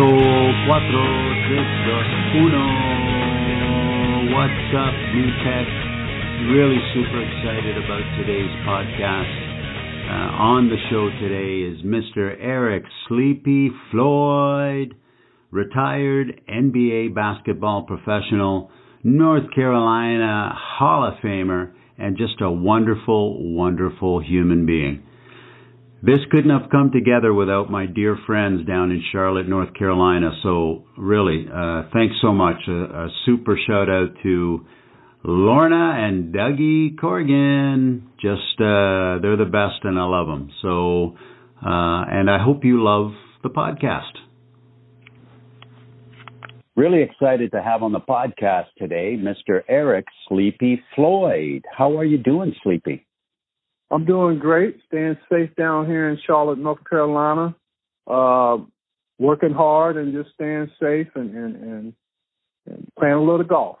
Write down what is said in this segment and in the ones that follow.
Cinco, cuatro, tres, dos, uno. What's up, New Tech? Really super excited about today's podcast. Uh, on the show today is Mr. Eric Sleepy Floyd, retired NBA basketball professional, North Carolina Hall of Famer, and just a wonderful, wonderful human being. This couldn't have come together without my dear friends down in Charlotte, North Carolina. So really, uh, thanks so much. A, a, super shout out to Lorna and Dougie Corrigan. Just, uh, they're the best and I love them. So, uh, and I hope you love the podcast. Really excited to have on the podcast today, Mr. Eric Sleepy Floyd. How are you doing, Sleepy? I'm doing great, staying safe down here in Charlotte, North Carolina. Uh, working hard and just staying safe and, and, and, and playing a little golf.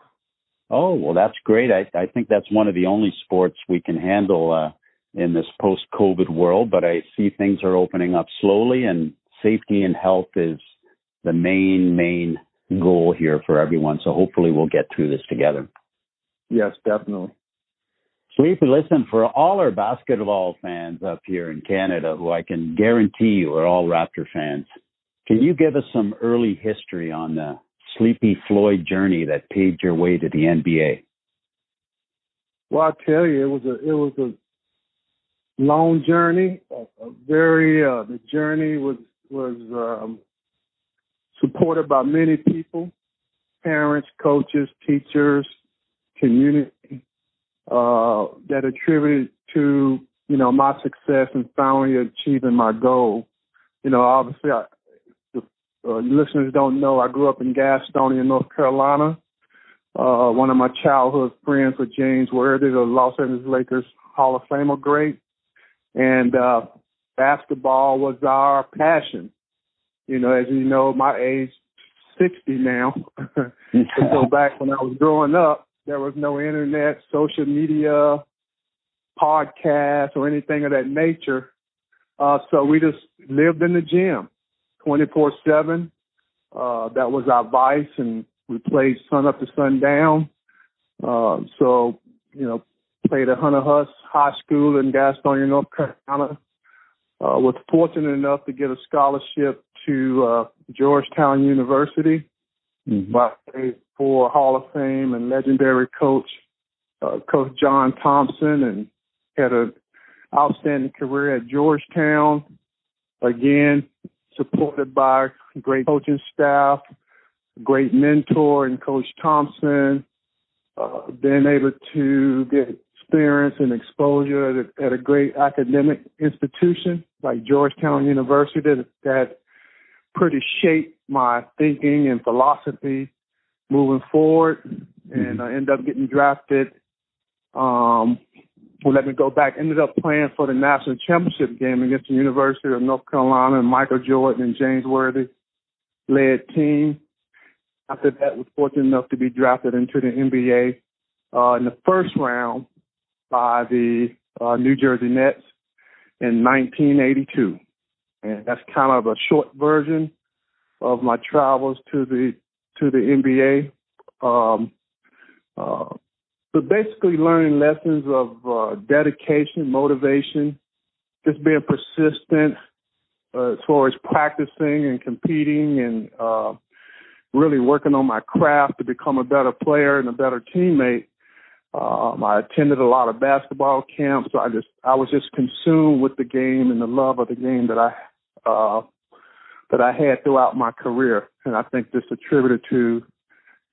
Oh, well, that's great. I, I think that's one of the only sports we can handle uh, in this post COVID world, but I see things are opening up slowly and safety and health is the main, main goal here for everyone. So hopefully we'll get through this together. Yes, definitely. Sleepy, listen, for all our basketball fans up here in Canada, who I can guarantee you are all Raptor fans, can you give us some early history on the Sleepy Floyd journey that paved your way to the NBA? Well, I tell you, it was a it was a long journey. A, a very uh, the journey was was um, supported by many people, parents, coaches, teachers, community uh, that attributed to you know my success and finally achieving my goal. You know, obviously, I, the uh, listeners don't know I grew up in Gastonia, North Carolina. Uh, one of my childhood friends was James Worthy, the Los Angeles Lakers Hall of Famer great, and uh, basketball was our passion. You know, as you know, my age, 60 now. to go back when I was growing up, there was no internet, social media, podcasts, or anything of that nature. Uh, so we just lived in the gym 24 7. Uh, that was our vice, and we played sun up to sundown. Uh, so, you know, played at Hunter Huss High School in Gastonia, North Carolina. Uh, was fortunate enough to get a scholarship to uh, Georgetown University mm-hmm. by for Hall of Fame and legendary coach, uh, Coach John Thompson, and had an outstanding career at Georgetown. Again, supported by great coaching staff, great mentor and Coach Thompson. Uh, being able to get experience and exposure at a, at a great academic institution like Georgetown University that, that pretty shaped my thinking and philosophy moving forward. And mm-hmm. I ended up getting drafted. Um, well, let me go back. Ended up playing for the national championship game against the University of North Carolina and Michael Jordan and James Worthy led team. After that, was fortunate enough to be drafted into the NBA uh, in the first round by the uh, New Jersey Nets in 1982 and that's kind of a short version of my travels to the to the NBA. Um, uh, but basically, learning lessons of uh, dedication, motivation, just being persistent uh, as far as practicing and competing, and uh, really working on my craft to become a better player and a better teammate. Um, I attended a lot of basketball camps. So I just I was just consumed with the game and the love of the game that I uh, that I had throughout my career, and I think this attributed to,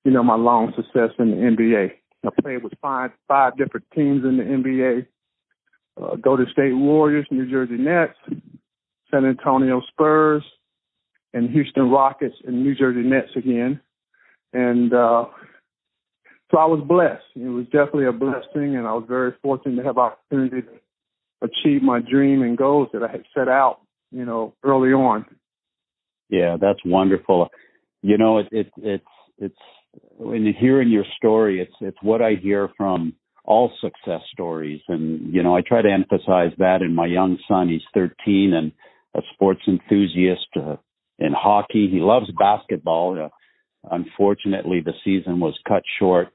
you know, my long success in the NBA. I played with five five different teams in the NBA: uh, Golden State Warriors, New Jersey Nets, San Antonio Spurs, and Houston Rockets and New Jersey Nets again. And uh, so I was blessed. It was definitely a blessing, and I was very fortunate to have opportunity to achieve my dream and goals that I had set out you know, early on. Yeah, that's wonderful. You know, it, it it's it's when hearing your story, it's it's what I hear from all success stories, and you know, I try to emphasize that in my young son. He's 13 and a sports enthusiast, uh, in hockey. He loves basketball. Uh, unfortunately, the season was cut short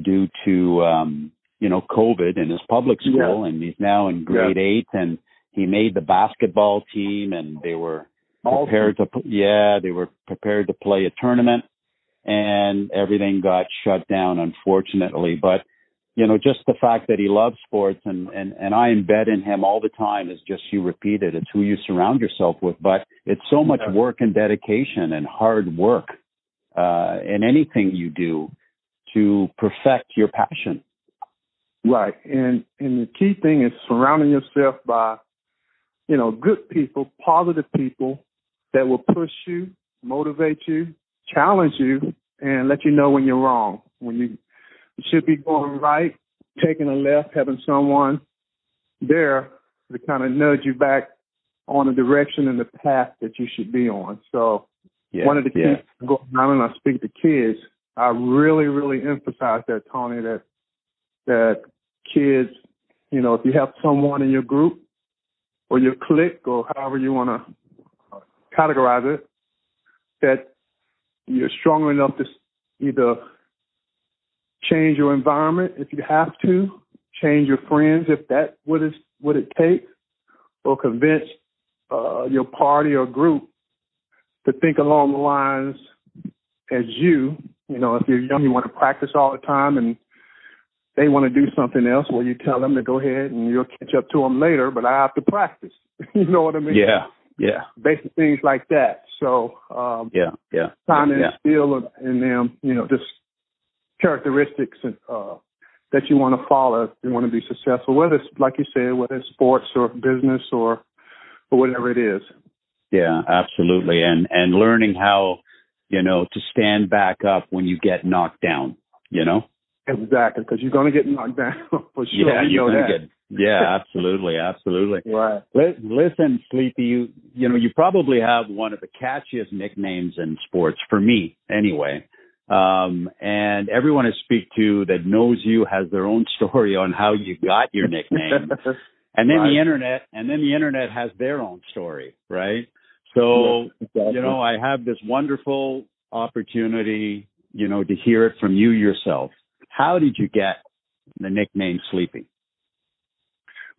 due to um, you know COVID in his public school, Yeah. and he's now in grade eight, and he made the basketball team, and they were. Prepared to yeah they were prepared to play a tournament and everything got shut down unfortunately. But you know just the fact that he loves sports and and and I embed in him all the time is just you repeated it's who you surround yourself with. But it's so much work and dedication and hard work uh in anything you do to perfect your passion. Right. And and the key thing is surrounding yourself by, you know, good people, positive people that will push you, motivate you, challenge you, and let you know when you're wrong. When you, should be going right, taking a left, having someone there to kind of nudge you back on the direction and the path that you should be on. So yeah one of the yeah keys going on and I speak to kids, I really, really emphasize that, Tony, that that kids, you know, if you have someone in your group or your clique or however you want to categorize it, that you're strong enough to either change your environment if you have to, change your friends if that what is what it takes, or convince uh, your party or group to think along the lines as you. You know, if you're young, you want to practice all the time, and they want to do something else. Well, you tell them to go ahead, and you'll catch up to them later. But I have to practice. you know what I mean? yeah yeah Basic things like that. So, um, yeah yeah trying to yeah instill in them, you know, just characteristics and, uh, that you want to follow if you want to be successful. Whether it's like you said, whether it's sports or business or or whatever it is. Yeah, absolutely. And and learning how, you know, to stand back up when you get knocked down, you know? Exactly, because you're going to get knocked down for sure. yeah, you're gonna get yeah, absolutely, absolutely. Right. Li- Listen, Sleepy, you you know, you probably have one of the catchiest nicknames in sports for me anyway. Um and everyone I speak to that knows you has their own story on how you got your nickname. And then Right. the internet, and then the internet has their own story, right? So, Exactly. you know, I have this wonderful opportunity, you know, to hear it from you yourself. How did you get the nickname Sleepy?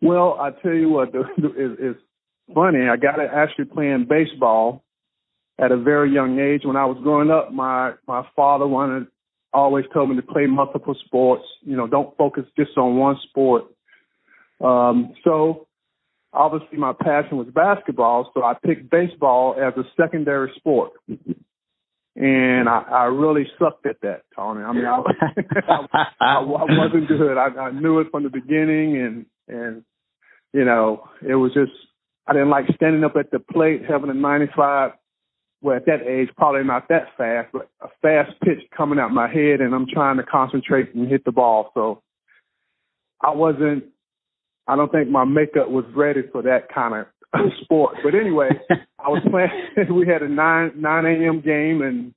Well, I tell you what, it's funny. I got actually playing baseball at a very young age. When I was growing up, my my father wanted always told me to play multiple sports. You know, don't focus just on one sport. Um, so obviously, my passion was basketball, so I picked baseball as a secondary sport. And I, I really sucked at that, Tony. I mean, I, I, I wasn't good. I, I knew it from the beginning, and and you know, it was just I didn't like standing up at the plate having a 95. Well, at that age, probably not that fast, but a fast pitch coming out my head, and I'm trying to concentrate and hit the ball. So I wasn't. I don't think my makeup was ready for that kind of sport. But anyway, I was playing. we had a nine nine a.m. game, and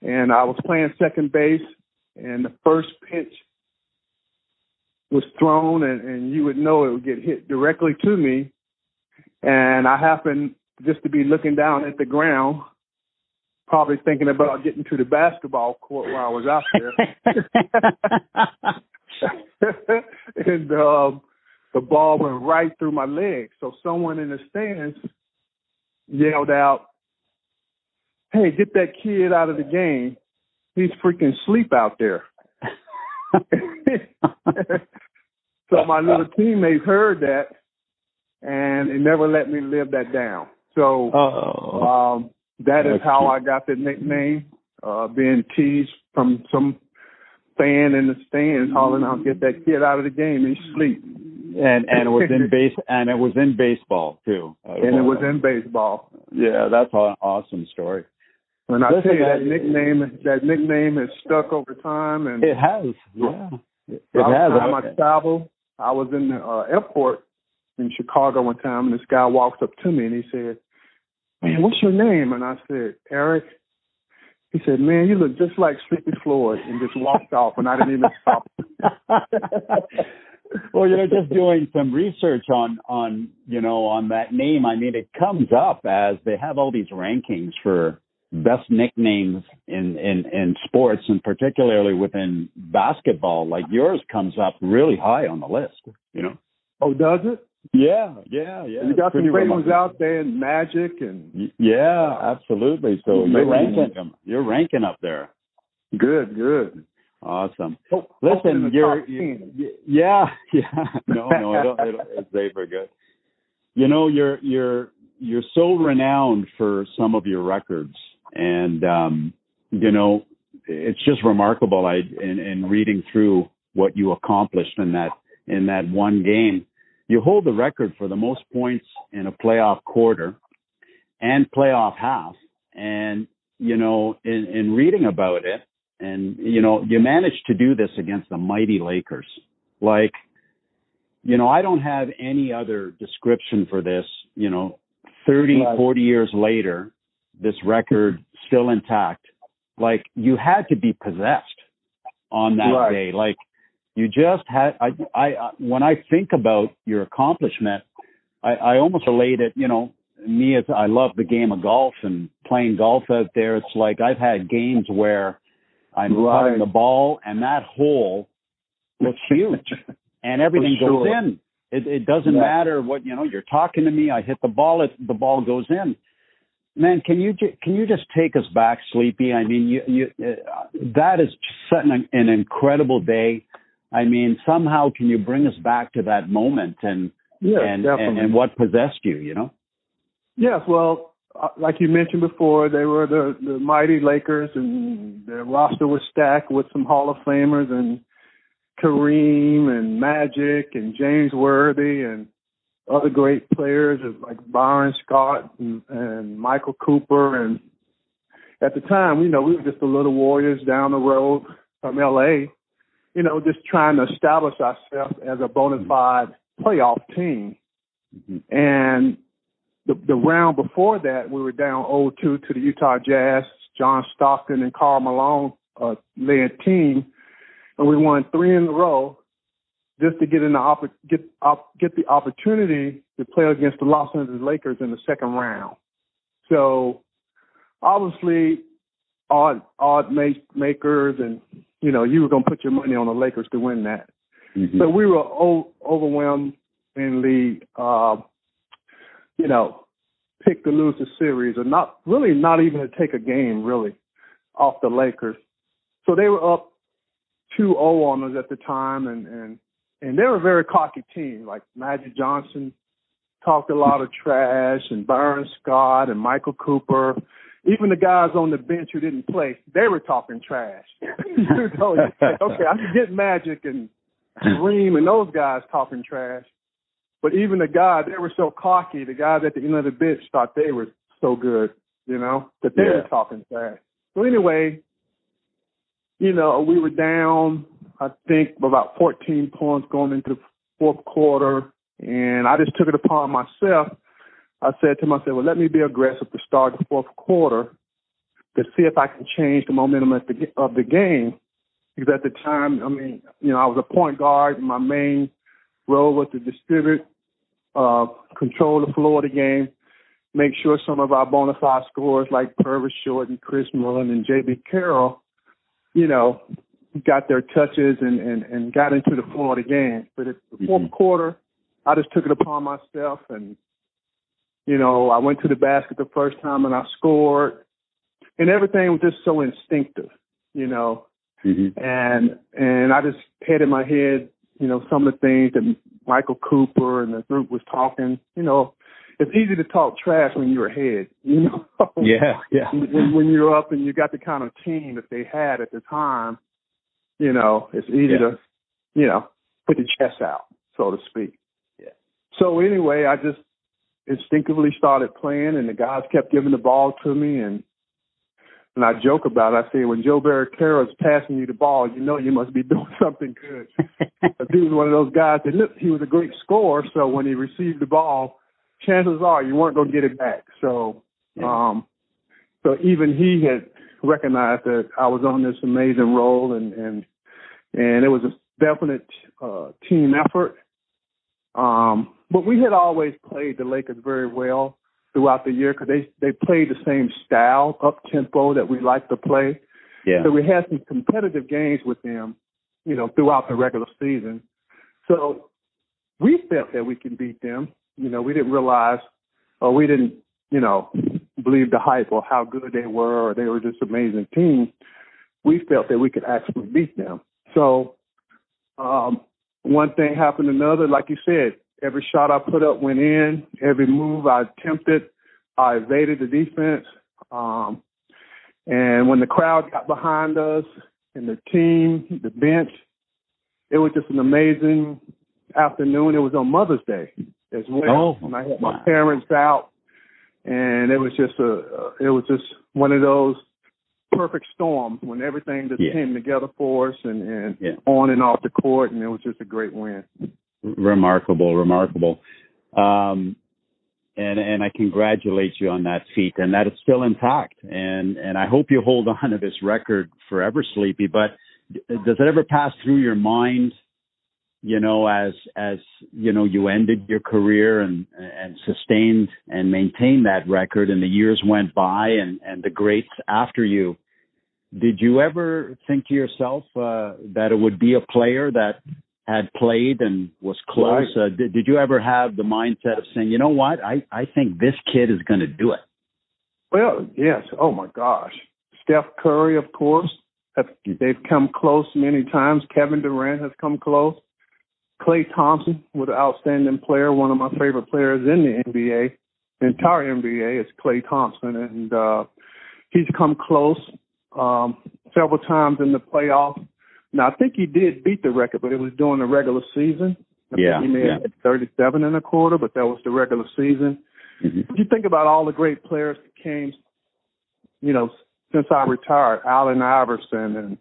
and I was playing second base, and the first pitch was thrown, and, and you would know it would get hit directly to me, and I happened just to be looking down at the ground, probably thinking about getting to the basketball court while I was out there, and um, the ball went right through my leg. So someone in the stands yelled out, "Hey, get that kid out of the game! He's freaking sleep out there." so my little teammates heard that, and they never let me live that down. So um, that is how. I got the nickname, uh, being teased from some fan in the stands hollering out, "Get that kid out of the game! He's sleep." and and it was in base and it was in baseball too. And it was in baseball. yeah, that's an awesome story. And I Listen, tell you, that nickname, that nickname has stuck over time. And It has, yeah, it, Every has. time I travel, I was in the uh, airport in Chicago one time, and this guy walks up to me and he said, "Man, what's your name?" And I said, "Eric." He said, "Man, you look just like Sleepy Floyd," and just walked off, and I didn't even stop. well, you know, just doing some research on on you know on that name. I mean, it comes up as they have all these rankings for best nicknames in in in sports, and particularly within basketball. Like yours comes up really high on the list. You know. Oh, does it? Yeah, yeah, yeah. You got some great ones out there in Magic and yeah, absolutely. So you're ranking them. You're ranking up there. Good, good. Awesome. Oh, Listen, you're, you're yeah, yeah. No, no, it'll, it'll, it's very good. You know, you're you're you're so renowned for some of your records, and um, you know, it's just remarkable. I in, in reading through what you accomplished in that in that one game, you hold the record for the most points in a playoff quarter and playoff half. And you know, in, in reading about it, and, you know, you managed to do this against the mighty Lakers. Like, you know, I don't have any other description for this, you know, 30, right. 40 years later, this record still intact. Like, you had to be possessed on that right. day. Like, you just had, I, I, when I think about your accomplishment, I, I almost relate it, you know, me as I love the game of golf and playing golf out there. It's like I've had games where I'm right. putting the ball, and that hole looks huge, and everything goes in. It, it doesn't yeah. matter what you know. You're talking to me. I hit the ball. It, the ball goes in. Man, can you ju- can you just take us back, Sleepy? I mean, you you uh, that is such an, an incredible day. I mean, somehow can you bring us back to that moment and yes, and, and and what possessed you? You know. Yes, well, uh, like you mentioned before, they were the, the mighty Lakers, and their roster was stacked with some Hall of Famers and Kareem and Magic and James Worthy and other great players like Byron Scott and, and Michael Cooper. And at the time, you know, we were just the little Warriors down the road from LA, you know, just trying to establish ourselves as a bona fide playoff team. Mm-hmm. And the, the round before that, we were down 0-2 to the Utah Jazz. John Stockton and Karl Malone uh, led team, and we won three in a row just to get in the opp- get op- get the opportunity to play against the Los Angeles Lakers in the second round. So obviously, odd odd make- makers, and you know you were going to put your money on the Lakers to win that. Mm-hmm. So we were o- overwhelmingly uh, you know, pick to lose the series or not really not even to take a game really off the Lakers. So they were up 2-0 on us at the time and and and they were a very cocky team. Like Magic Johnson talked a lot of trash and Byron Scott and Michael Cooper. Even the guys on the bench who didn't play, they were talking trash. you know, okay, I can get Magic and Kareem and those guys talking trash. But even the guys, they were so cocky. The guys at the end of the bench thought they were so good, you know, that they yeah. were talking trash. So anyway, you know, we were down, I think, about 14 points going into the fourth quarter, and I just took it upon myself. I said to myself, well, let me be aggressive to start the fourth quarter to see if I can change the momentum of the, of the game. Because at the time, I mean, you know, I was a point guard. And my main role was to distribute uh, control the floor of the game, make sure some of our bona fide scorers like Purvis Short, and Chris Mullin, and J.B. Carroll, you know, got their touches and, and, and got into the floor of the game. But at the 4th mm-hmm. quarter, I just took it upon myself and, you know, I went to the basket the first time and I scored. And everything was just so instinctive, you know. Mm-hmm. And and I just had in my head, you know, some of the things that Michael Cooper and the group was talking. You know, it's easy to talk trash when you're ahead. You know. Yeah, yeah. when, when you're up and you got the kind of team that they had at the time, you know, it's easy yeah. to, you know, put the chest out, so to speak. Yeah. So anyway, I just instinctively started playing, and the guys kept giving the ball to me, and and I joke about it. I say, when Joe Barry Carroll is passing you the ball, you know you must be doing something good. but he was one of those guys that look, he was a great scorer. So when he received the ball, chances are you weren't going to get it back. So, yeah. um, so even he had recognized that I was on this amazing role, and and and it was a definite uh, team effort. Um, but we had always played the Lakers very well throughout the year because they they played the same style, up tempo that we like to play. Yeah. So we had some competitive games with them, you know, throughout the regular season. So we felt that we can beat them. You know, we didn't realize, or we didn't, you know, believe the hype or how good they were, or they were just amazing team. We felt that we could actually beat them. So um, one thing happened to another. Like you said, every shot I put up went in. Every move I attempted, I evaded the defense. Um, and when the crowd got behind us and the team, the bench, it was just an amazing afternoon. It was on Mother's Day as well. Oh, and I had my wow. parents out, and it was just a, it was just one of those perfect storm when everything just Yeah. came together for us and, and Yeah. on and off the court, and it was just a great win. remarkable, remarkable. Um, and and I congratulate you on that feat and that is still intact. And and I hope you hold on to this record forever, Sleepy. But d- does it ever pass through your mind, you know, as as you know, you ended your career and and sustained and maintained that record, and the years went by, and and the greats after you. Did you ever think to yourself uh, that it would be a player that had played and was close. Uh, did, did you ever have the mindset of saying, you know what, I, I think this kid is going to do it? Well, yes. Oh my gosh, Steph Curry, of course. Have, they've come close many times. Kevin Durant has come close. Klay Thompson was an outstanding player, one of my favorite players in the NBA. The entire NBA is Klay Thompson, and uh, he's come close um, several times in the playoffs. Now, I think he did beat the record, but it was during the regular season. I Yeah, think he made yeah. 37 and a quarter, but that was the regular season. Mm-hmm. You think about all the great players that came, you know, since I retired, Allen Iverson and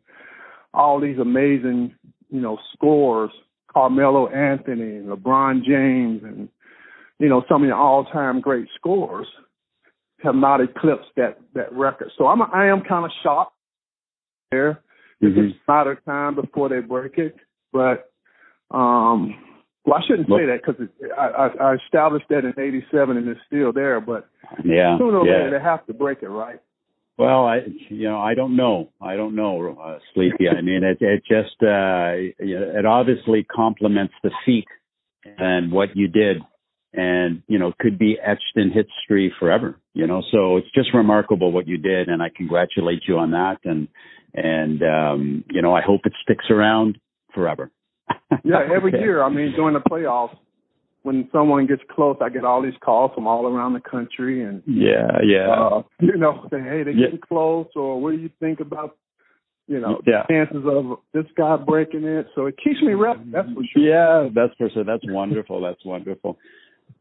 all these amazing, you know, scorers, Carmelo Anthony and LeBron James and, you know, some of the all-time great scorers have not eclipsed that, that record. So I'm, I am kind of shocked there. It's Mhm. just a matter of time before they break it. But, um, well, I shouldn't say that because I, I, I established that in '87 and it's still there. But Yeah, sooner or yeah. later they have to break it, right? Well, I, you know, I don't know. I don't know, uh, Sleepy. I mean, it, it just, uh, you know, it obviously complements the feat and what you did and, you know, could be etched in history forever, you know, so it's just remarkable what you did. And I congratulate you on that. And, and, um, you know, I hope it sticks around forever. Yeah, every year. I mean, during the playoffs, when someone gets close, I get all these calls from all around the country, and Yeah, yeah. uh, you know, saying, "Hey, they're Yeah. getting close," or "What do you think about, you know, Yeah. chances of this guy breaking it?" So it keeps me rep. That's for sure. Yeah, that's for sure. That's wonderful. That's wonderful.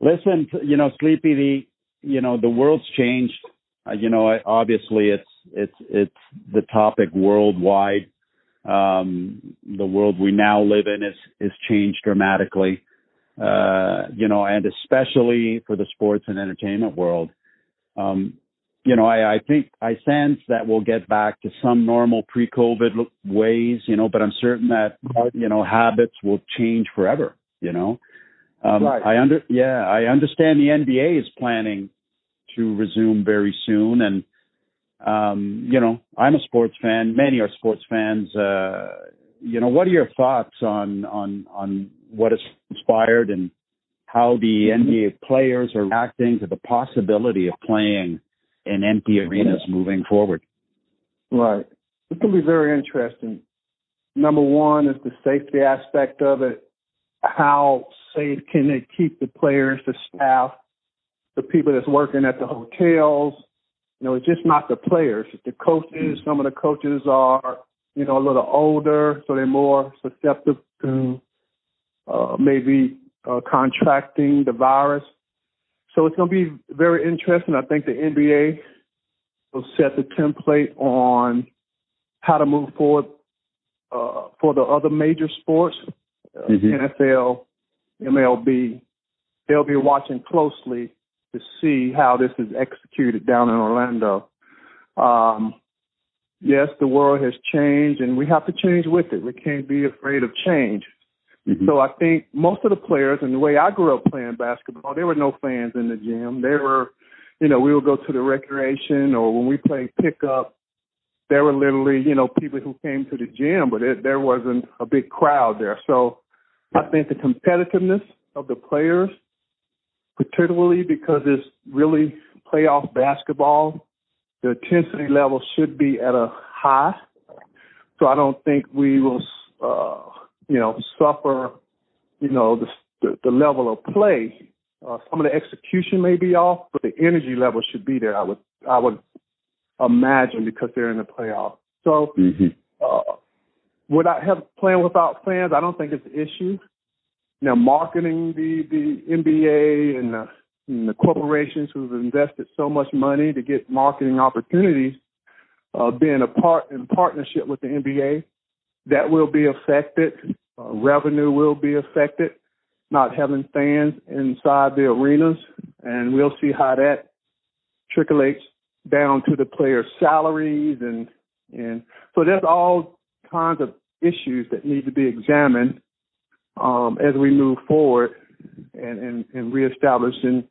Listen, you know, Sleepy, the you know the world's changed. Uh, you know, I- obviously it's it's it's the topic worldwide. Um, the world we now live in is is changed dramatically. Uh, you know, and especially for the sports and entertainment world. Um, you know, I, I think I sense that we'll get back to some normal pre-COVID ways, you know, but I'm certain that, you know, habits will change forever, you know. Um, Right. I under, yeah, I understand the NBA is planning to resume very soon. And, um, you know, I'm a sports fan. Many are sports fans. Uh, you know, what are your thoughts on, on, on what has inspired and how the NBA players are reacting to the possibility of playing in empty arenas moving forward? Right. It's going to be very interesting. Number one is the safety aspect of it. How safe can they keep the players, the staff, the people that's working at the hotels? You know, it's just not the players. It's the coaches. Some of the coaches are, you know, a little older, so they're more susceptible to uh, maybe uh, contracting the virus. So it's going to be very interesting. I think the NBA will set the template on how to move forward uh, for the other major sports, uh, Mhm. NFL, MLB. They'll be watching closely to see how this is executed down in Orlando. Um, yes, the world has changed and we have to change with it. We can't be afraid of change. Mm-hmm. So I think most of the players and the way I grew up playing basketball, there were no fans in the gym. There were, you know, we would go to the recreation or when we played pickup, there were literally, you know, people who came to the gym, but it, there wasn't a big crowd there. So I think the competitiveness of the players, particularly because it's really playoff basketball, the intensity level should be at a high. So I don't think we will, uh, you know, suffer, you know, the, the, the level of play. Uh, some of the execution may be off, but the energy level should be there. I would, I would imagine because they're in the playoff. So, mm-hmm. uh, would I have playing without fans? I don't think it's an issue. Now, marketing the the NBA and the, and the corporations who've invested so much money to get marketing opportunities, uh, being a part in partnership with the NBA, that will be affected. Uh, revenue will be affected. Not having fans inside the arenas, and we'll see how that trickles down to the players' salaries and and so there's all kinds of issues that need to be examined um, as we move forward and, and, and reestablishing,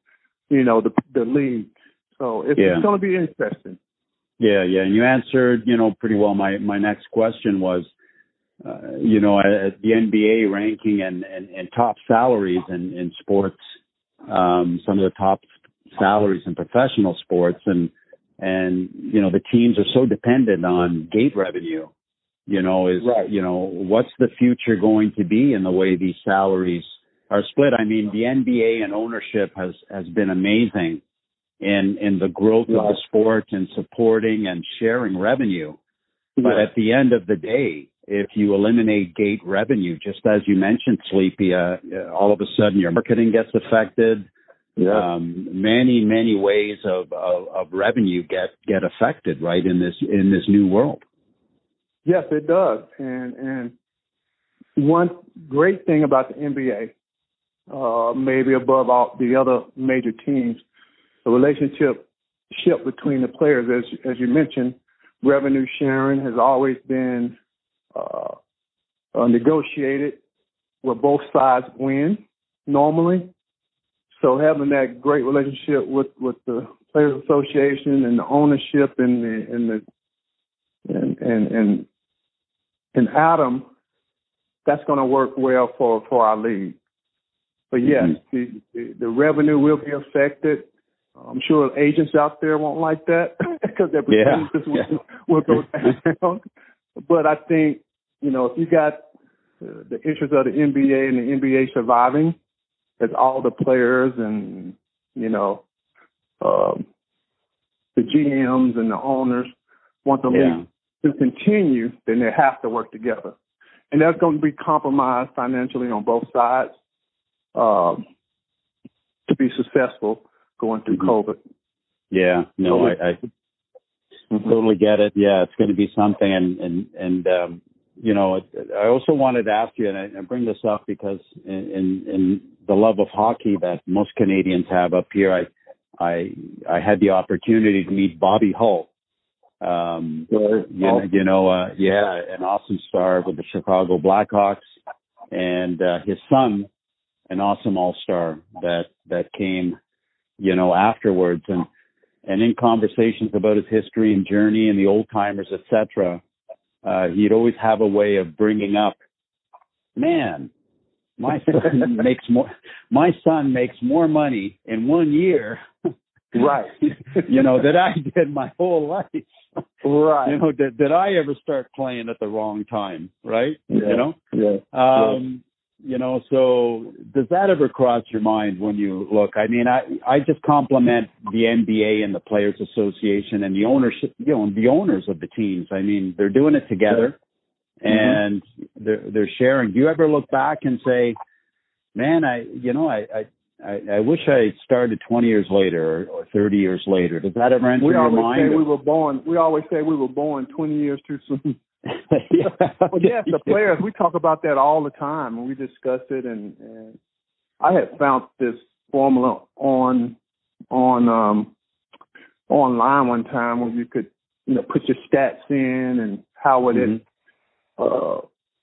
you know, the the league. So it's, yeah. it's going to be interesting. Yeah, yeah, and you answered, you know, pretty well. My my next question was, uh, you know, at the NBA ranking and and, and top salaries in in sports, um, some of the top salaries in professional sports, and and you know the teams are so dependent on gate revenue you know is right. you know what's the future going to be in the way these salaries are split i mean the nba and ownership has has been amazing in in the growth right. of the sport and supporting and sharing revenue but at the end of the day if you eliminate gate revenue just as you mentioned sleepy uh, all of a sudden your marketing gets affected yeah. um, many many ways of, of, of revenue get get affected right in this in this new world. Yes, it does, and and one great thing about the NBA, uh, maybe above all the other major teams, the relationship ship between the players, as as you mentioned, revenue sharing has always been uh, uh, negotiated where both sides win normally. So having that great relationship with with the players association and the ownership and the and the and and and, and Adam, that's going to work well for for our league. But yes, mm-hmm. the, the revenue will be affected. I'm sure agents out there won't like that because their percentages yeah. will, will go down. but I think you know if you got uh, the interest of the NBA and the NBA surviving, as all the players and you know um, the GMs and the owners want the yeah. league to continue, then they have to work together, and that's going to be compromised financially on both sides um, to be successful going through mm-hmm. COVID. Yeah, no, I, I mm-hmm. totally get it. Yeah, it's going to be something, and and and um, you know, I also wanted to ask you, and I, bring this up because in, in, in the love of hockey that most Canadians have up here, I I I had the opportunity to meet Bobby Hull. Um, you, know, you know, uh, yeah, an awesome star with the Chicago Blackhawks, and uh, his son, an awesome All Star that that came, you know, afterwards, and and in conversations about his history and journey and the old timers, etc uh, he'd always have a way of bringing up, man, my son makes more, my son makes more money in one year. Right. you know, that I did my whole life. Right. You know, did, did I ever start playing at the wrong time? Right. Yeah. You know? Yeah. Um, you know so does that ever cross your mind when you look i mean i i just compliment the nba and the players association and the ownership you know and the owners of the teams i mean they're doing it together and mm-hmm. they're they're sharing do you ever look back and say man i you know i i I, I wish I started 20 years later or, or 30 years later. Does that ever enter we your mind? We always Say we were born. We always say we were born 20 years too soon. yeah. well, yes, the players. We talk about that all the time, and we discuss it. And, and I had found this formula on on um online one time where you could you know, put your stats in and how would Mhm. it uh,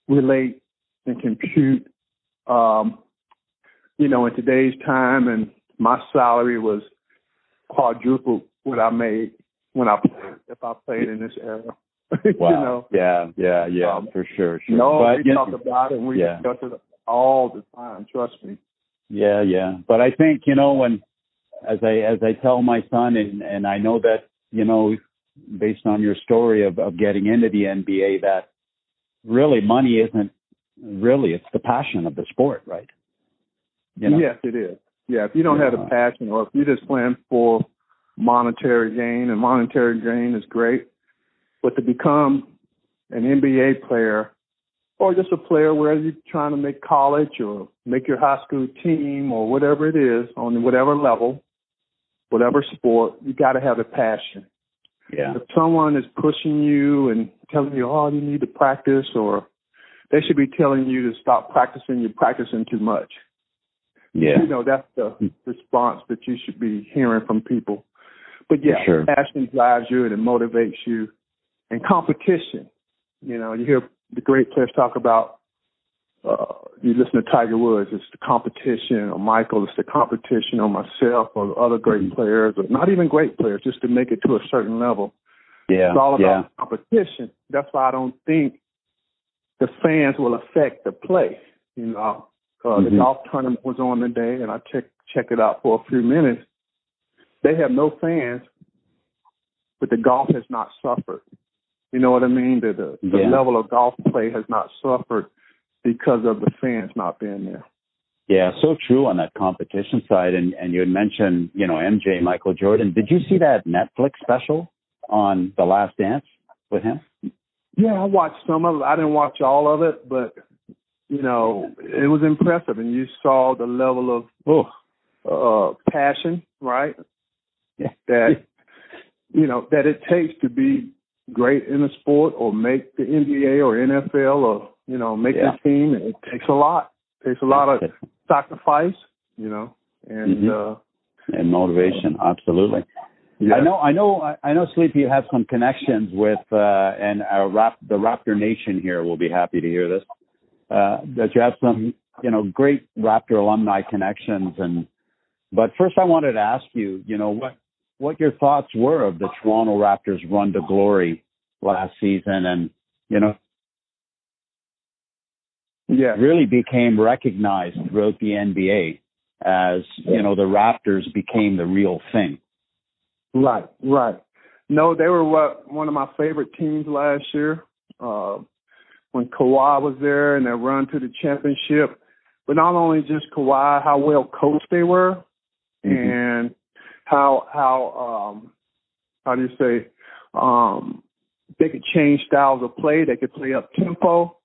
relate and compute. Um, you know, in today's time, and my salary was quadruple what I made when I played. If I played in this era, you Wow. know. Yeah, yeah, yeah, Um, for sure, sure. No, but, we you talk know, about it and we yeah. discuss it all the time. Trust me. Yeah, yeah. But I think, you know, when as I as I tell my son and and I know that, you know, based on your story of, of getting into the NBA that really money isn't really it's the passion of the sport, right? You know? Yes, it is. Yeah, if you don't have Yeah. the passion, or if you're just playing for monetary gain, and monetary gain is great, but to become an NBA player or just a player where you're trying to make college or make your high school team or whatever it is on whatever level, whatever sport, you got to have a passion. Yeah. If someone is pushing you and telling you, oh, you need to practice, or they should be telling you to stop practicing, you're practicing too much. Yeah. You know, that's the hmm. response that you should be hearing from people. But yeah, Sure. passion drives you and it motivates you. And competition, you know, you hear the great players talk about, uh, you listen to Tiger Woods, it's the competition, or Michael, it's the competition, or myself, or other great Mhm. players, or not even great players, just to make it to a certain level. Yeah. It's all yeah. about competition. That's why I don't think the fans will affect the play. You know, uh, the Mhm. golf tournament was on today, and I check check it out for a few minutes. They have no fans, but the golf has not suffered. You know what I mean? The the, the Yeah. level of golf play has not suffered because of the fans not being there. Yeah, so true on that competition side. And and you had mentioned, you know, MJ, Michael Jordan. Did you see that Netflix special on The Last Dance with him? Yeah, I watched some of it. I didn't watch all of it, but you know, it was impressive, and you saw the level of Oh, uh passion, right? Yeah. That you know that it takes to be great in a sport or make the NBA or NFL or you know make Yeah. the team. It takes a lot. It takes a lot of sacrifice, you know, and Mhm. uh and motivation. Absolutely. yeah. I know, I know, I- I know. Sleepy, you have some connections with, uh, and our rap, the Raptor Nation here will be happy to hear this. Uh, that you have some, you know, great Raptor alumni connections. And but first, I wanted to ask you, you know, what what your thoughts were of the Toronto Raptors' run to glory last season, and you know, Yeah. really became recognized throughout the NBA as you know the Raptors became the real thing. Right, right. No, they were what one of my favorite teams last year. Uh, when Kawhi was there and their run to the championship, but not only just Kawhi, how well coached they were, Mhm. and how how um how do you say um they could change styles of play. They could play up tempo,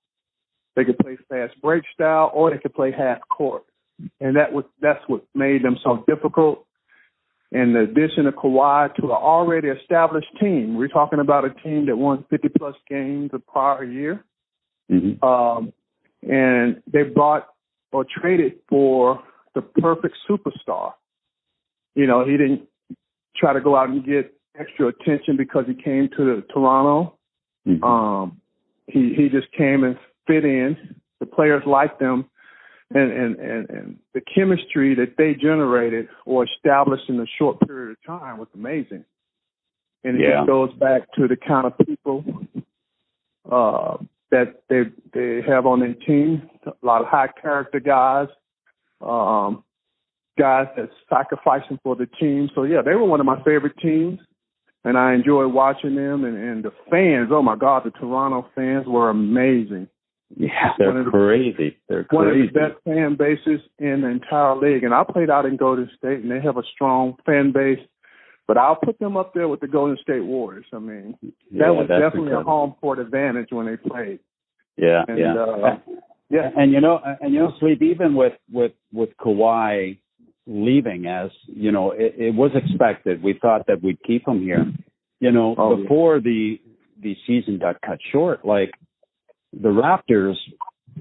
they could play fast break style, or they could play half court, and that was that's what made them so difficult and the addition of Kawhi to an already established team. We're talking about a team that won 50 plus games the prior year. Mhm. Um, and they bought or traded for the perfect superstar. You know, he didn't try to go out and get extra attention because he came to Toronto. Mhm. Um, he he just came and fit in. The players liked him, and and and, and the chemistry that they generated or established in a short period of time was amazing. And it Yeah. just goes back to the kind of people uh, that they they have on their team. A lot of high character guys, um, guys that's sacrificing for the team. So yeah, they were one of my favorite teams and I enjoy watching them. And, and the fans, oh my God, the Toronto fans were amazing. Yeah, they're One of the- crazy. They're One of the best fan bases in the entire league. And I played out in Golden State, and they have a strong fan base. But I'll put them up there with the Golden State Warriors. I mean, yeah, that was that's definitely a home court advantage when they played. Yeah, And, yeah. uh, yeah. and you know, and you know, sleep even with with with Kawhi leaving, as you know, it, it was expected. We thought that we'd keep him here. You know, Oh, yeah. before the the season got cut short, like the Raptors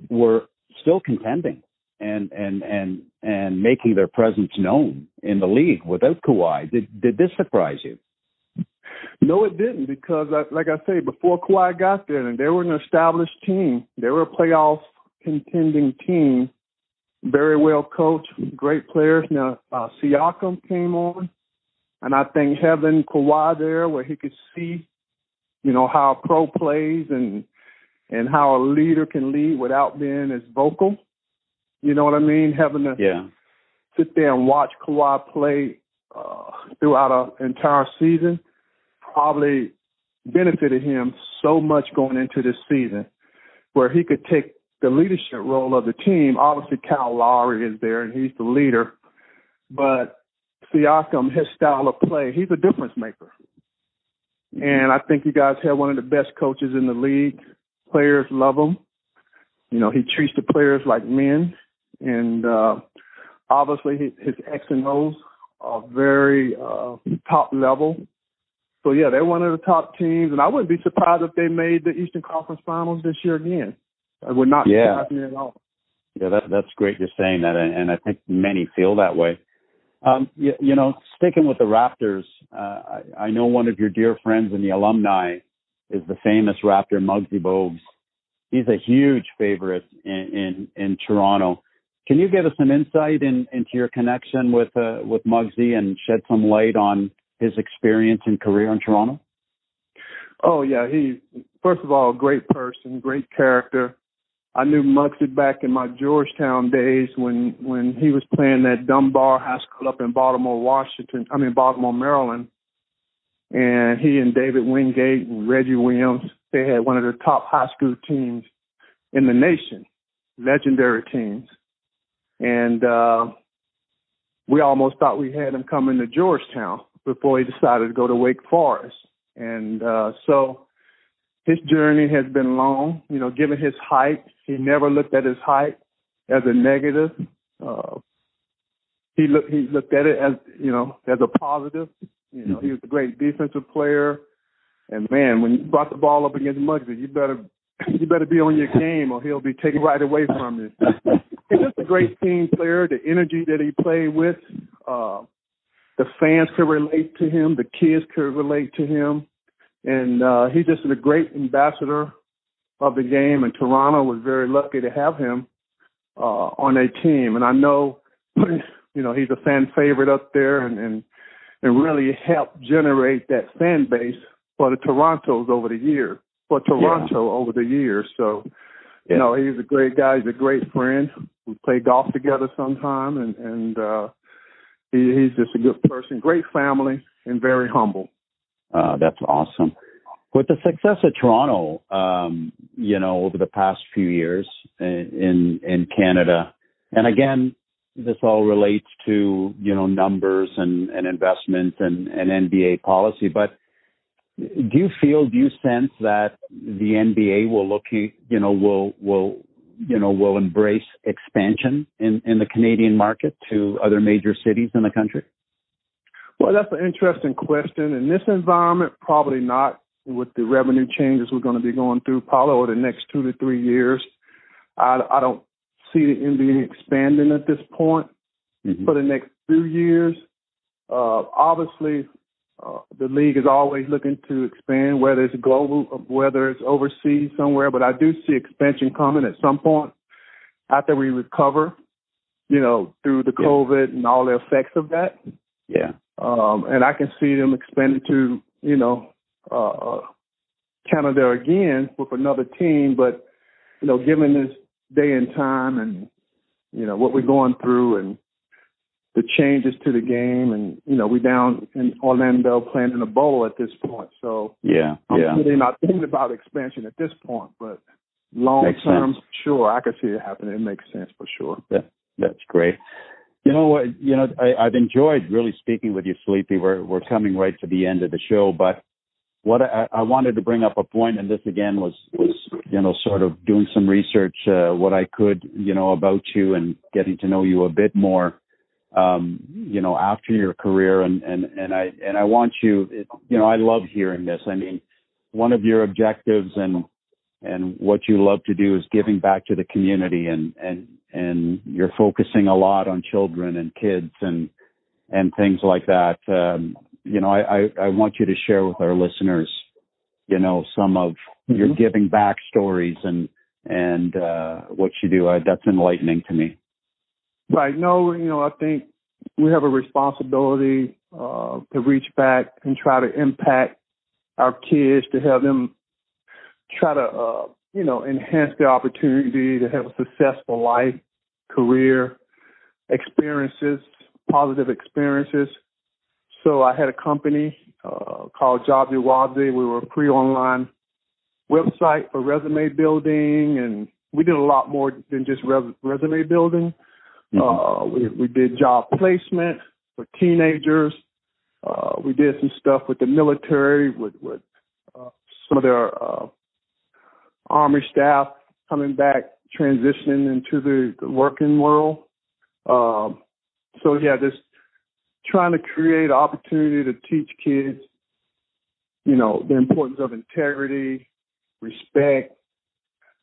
were still contending and and and and making their presence known in the league without Kawhi. Did did this surprise you? No, it didn't because, like I say, before Kawhi got there, and they were an established team. They were a playoff contending team, very well coached, great players. Now uh, Siakam came on, and I think having Kawhi there, where he could see, you know, how a pro plays and and how a leader can lead without being as vocal. You know what I mean? Having to yeah. sit there and watch Kawhi play uh, throughout an entire season probably benefited him so much going into this season, where he could take the leadership role of the team. Obviously, Kyle Lowry is there, and he's the leader. But Siakam, his style of play, he's a difference maker. Mm-hmm. And I think you guys have one of the best coaches in the league. Players love him. You know, he treats the players like men. And uh, obviously, his X and O's are very uh, top level. So yeah, they're one of the top teams, and I wouldn't be surprised if they made the Eastern Conference Finals this year again. It would not yeah. surprise me at all. Yeah, that, that's great you're saying that, and I think many feel that way. Um, you, you know, sticking with the Raptors, uh, I, I know one of your dear friends and the alumni is the famous Raptor Muggsy Bogues. He's a huge favorite in, in, in Toronto. Can you give us some insight in, into your connection with uh, with Muggsy and shed some light on his experience and career in Toronto? Oh yeah, he first of all a great person, great character. I knew Muggsy back in my Georgetown days when when he was playing at Dunbar High School up in Baltimore, Washington. I mean Baltimore, Maryland. And he and David Wingate and Reggie Williams, they had one of the top high school teams in the nation, legendary teams. And uh we almost thought we had him coming to Georgetown before he decided to go to Wake Forest. And uh so his journey has been long. You know, given his height, he never looked at his height as a negative. Uh, he looked he looked at it as you know as a positive. You know, he was a great defensive player. And man, when you brought the ball up against Muggsy, you better you better be on your game or he'll be taken right away from you. He's just a great team player. The energy that he played with, uh, the fans could relate to him. The kids could relate to him and uh, he's just a great ambassador of the game. And Toronto was very lucky to have him uh, on a team. And I know, you know, he's a fan favorite up there, and and and really helped generate that fan base for the Toronto's over the years. For Toronto yeah. over the years, so you know he's a great guy. He's a great friend. We play golf together sometime, and and uh, he, he's just a good person, great family, and very humble. Uh, that's awesome. With the success of Toronto, um, you know, over the past few years in in Canada, and again, this all relates to you know numbers and, and investment and, and NBA policy. But do you feel, do you sense that the NBA will look, you know, will will you know will embrace expansion in in the Canadian market to other major cities in the country? Well, that's an interesting question. In this environment, probably not with the revenue changes we're going to be going through probably over the next two to three years. I, I don't see the NBA expanding at this point mm-hmm. for the next few years. Uh, obviously, uh, the league is always looking to expand, whether it's global, whether it's overseas somewhere. But I do see expansion coming at some point after we recover, you know, through the yeah. COVID and all the effects of that. Yeah. Um, and I can see them expanding to, you know, uh, Canada again with another team. But, you know, given this day and time and, you know, what we're going through and the changes to the game and, you know, we're down in Orlando playing in a bowl at this point. So yeah, I'm yeah. really not thinking about expansion at this point, but long term, sure, I could see it happening. It makes sense for sure. Yeah, that's great. You know what? You know, I, I've enjoyed really speaking with you, Sleepy. We're we're coming right to the end of the show, but what I, I wanted to bring up a point, and this again was was you know sort of doing some research, uh, what I could you know about you and getting to know you a bit more. Um, you know, after your career, and and and I and I want you. It, you know, I love hearing this. I mean, one of your objectives and and what you love to do is giving back to the community and and and you're focusing a lot on children and kids and and things like that um you know, I, I, I want you to share with our listeners, you know, some of mm-hmm. your giving back stories and and uh, what you do. I, that's enlightening to me. Right. No, you know, I think we have a responsibility uh, to reach back and try to impact our kids to help them try to, uh, you know, enhance their opportunity to have a successful life, career, experiences, positive experiences. So I had a company uh, called Jobs Wazi. We were a pre-online website for resume building, and we did a lot more than just res- resume building. Mm-hmm. Uh, we, we did job placement for teenagers. Uh, we did some stuff with the military, with, with uh, some of their uh, army staff coming back, transitioning into the, the working world. Um, so yeah, just trying to create opportunity to teach kids, you know, the importance of integrity, respect,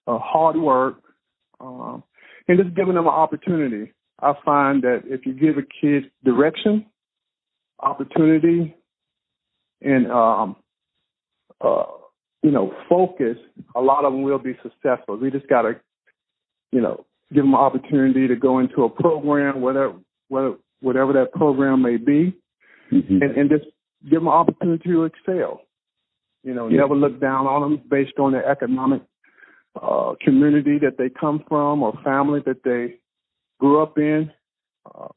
uh, hard work, um, and just giving them an opportunity. I find that if you give a kid direction, opportunity, and um, uh, you know, focus, a lot of them will be successful. We just got to, you know, give them an opportunity to go into a program, whether, whether whatever that program may be, mm-hmm. and, and just give them an opportunity to excel. You know, yeah. never look down on them based on their economic uh, community that they come from or family that they grew up in. Uh,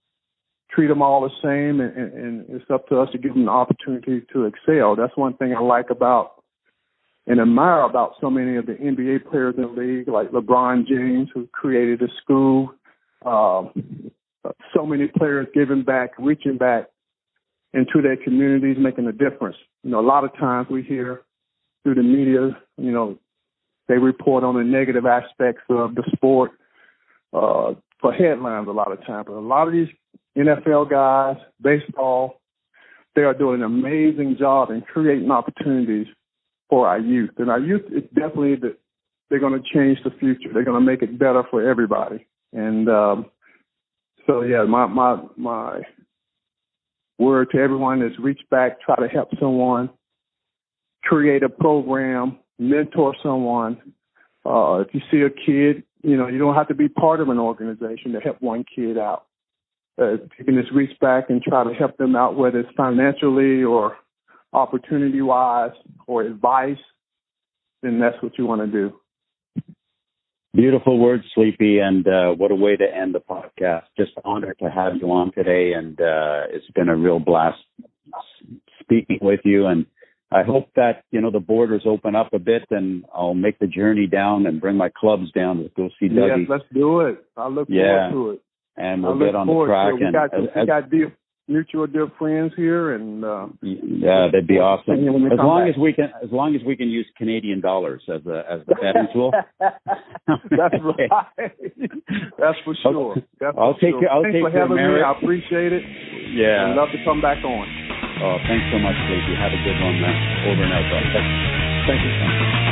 treat them all the same, and, and, and it's up to us to give them the opportunity to excel. That's one thing I like about and admire about so many of the NBA players in the league, like LeBron James, who created a school. Um, so many players giving back, reaching back into their communities, making a difference. You know, a lot of times we hear through the media, you know, they report on the negative aspects of the sport uh, for headlines a lot of times. But a lot of these NFL guys, baseball, they are doing an amazing job in creating opportunities for our youth. And our youth, it's definitely that they're going to change the future. They're going to make it better for everybody. And um, so, yeah, my my my word to everyone is reach back, try to help someone, create a program, mentor someone. Uh, if you see a kid, you know, you don't have to be part of an organization to help one kid out. Uh, you can just reach back and try to help them out, whether it's financially or opportunity wise or advice, then that's what you want to do. Beautiful words, Sleepy, and uh, what a way to end the podcast. Just honored to have you on today, and uh, it's been a real blast speaking with you. And I hope that you know the borders open up a bit, and I'll make the journey down and bring my clubs down to go see Dougie. Yes, let's do it. I look yeah. forward to it. And we'll get on the track. We and got, as, we got deal, mutual dear friends here, and uh, yeah, that'd be awesome. As long back. as we can, as long as we can use Canadian dollars as a as the betting tool. That's right. That's for sure. That's I'll for take sure. I'll thanks take for having me. I appreciate it. Yeah, I'd love to come back on. Oh, thanks so much, Casey. Have a good one, man. Over and out, bro. Thank you. Thank you.